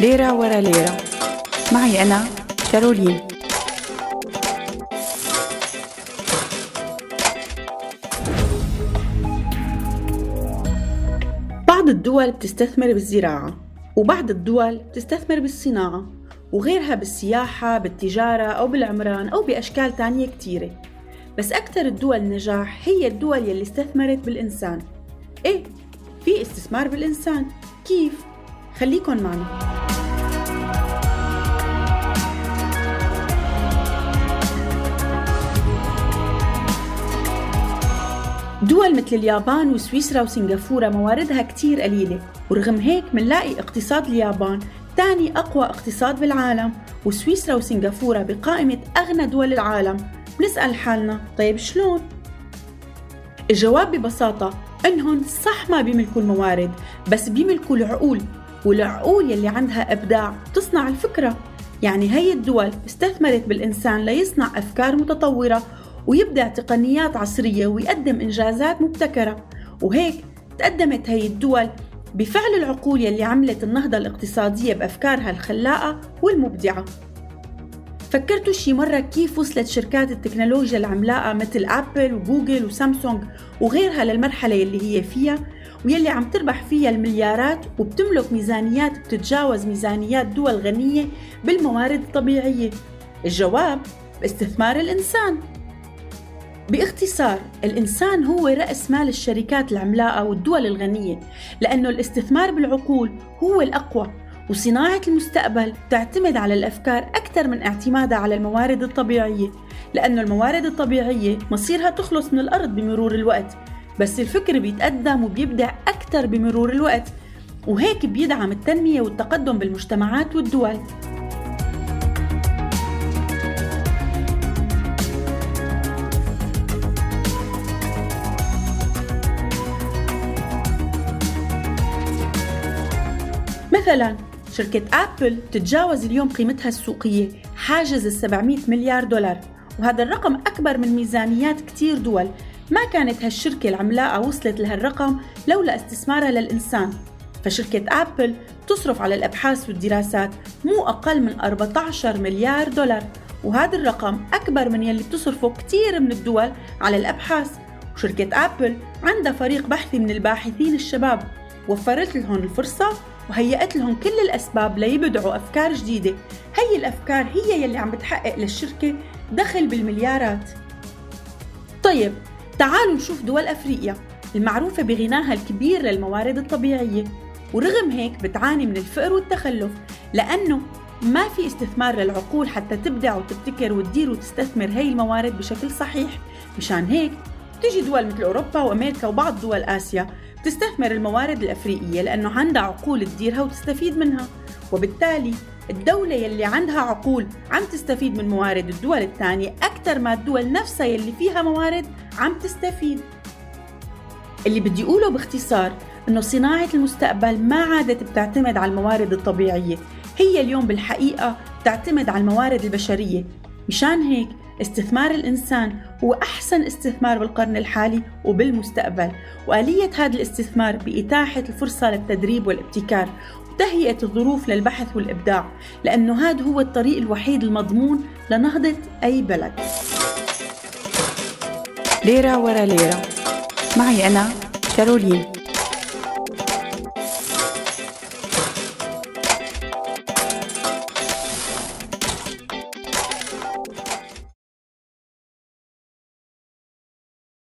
ليرة ورا ليرة. معي أنا كارولين. بعض الدول بتستثمر بالزراعة وبعض الدول بتستثمر بالصناعة وغيرها بالسياحة بالتجارة أو بالعمران أو بأشكال تانية كتيرة. بس أكثر الدول نجاح هي الدول يلي استثمرت بالإنسان. إيه في استثمار بالإنسان. كيف؟ خليكن معنا. دول مثل اليابان وسويسرا وسنغافورة مواردها كتير قليلة ورغم هيك منلاقي اقتصاد اليابان ثاني أقوى اقتصاد بالعالم وسويسرا وسنغافورة بقائمة أغنى دول العالم بنسأل حالنا طيب شلون؟ الجواب ببساطة إنهم صح ما بيملكوا الموارد بس بيملكوا العقول والعقول يلي عندها إبداع تصنع الفكرة يعني هي الدول استثمرت بالإنسان ليصنع أفكار متطورة ويبدع تقنيات عصرية ويقدم إنجازات مبتكرة. وهيك تقدمت هي الدول بفعل العقول يلي عملت النهضة الاقتصادية بأفكارها الخلاقة والمبدعة. فكرتوا شي مرة كيف وصلت شركات التكنولوجيا العملاقة مثل أبل وجوجل وسامسونج وغيرها للمرحلة يلي هي فيها ويلي عم تربح فيها المليارات وبتملك ميزانيات بتتجاوز ميزانيات دول غنية بالموارد الطبيعية. الجواب باستثمار الإنسان. باختصار الإنسان هو رأس مال الشركات العملاقة والدول الغنية لأنه الاستثمار بالعقول هو الأقوى وصناعة المستقبل تعتمد على الأفكار أكثر من اعتمادها على الموارد الطبيعية لأنه الموارد الطبيعية مصيرها تخلص من الأرض بمرور الوقت بس الفكر بيتقدم وبيبدع أكثر بمرور الوقت وهيك بيدعم التنمية والتقدم بالمجتمعات والدول. مثلا شركة أبل تتجاوز اليوم قيمتها السوقية حاجز ال 700 مليار دولار. وهذا الرقم أكبر من ميزانيات كتير دول. ما كانت هالشركة العملاقة وصلت لهالرقم لولا استثمارها للإنسان. فشركة أبل تصرف على الأبحاث والدراسات مو أقل من 14 مليار دولار. وهذا الرقم أكبر من يلي بتصرفه كتير من الدول على الأبحاث. وشركة أبل عندها فريق بحثي من الباحثين الشباب. وفرت لهم الفرصة وهيأت لهم كل الأسباب ليبدعوا أفكار جديدة. هي الأفكار هي يلي عم بتحقق للشركة دخل بالمليارات. طيب تعالوا نشوف دول أفريقيا المعروفة بغناها الكبير للموارد الطبيعية. ورغم هيك بتعاني من الفقر والتخلف لأنه ما في استثمار للعقول حتى تبدع وتبتكر وتدير وتستثمر هي الموارد بشكل صحيح. مشان هيك تيجي دول مثل أوروبا وأمريكا وبعض دول آسيا تستثمر الموارد الأفريقية لأنه عندها عقول تديرها وتستفيد منها. وبالتالي الدولة يلي عندها عقول عم تستفيد من موارد الدول الثانية أكثر ما الدول نفسها يلي فيها موارد عم تستفيد. اللي بدي أقوله باختصار أنه صناعة المستقبل ما عادت بتعتمد على الموارد الطبيعية هي اليوم بالحقيقة تعتمد على الموارد البشرية. مشان هيك استثمار الإنسان هو أحسن استثمار بالقرن الحالي وبالمستقبل. وآلية هذا الاستثمار بإتاحة الفرصة للتدريب والابتكار وتهيئة الظروف للبحث والإبداع لأنه هذا هو الطريق الوحيد المضمون لنهضة أي بلد. ليرة ورا ليرة. معي أنا كارولين.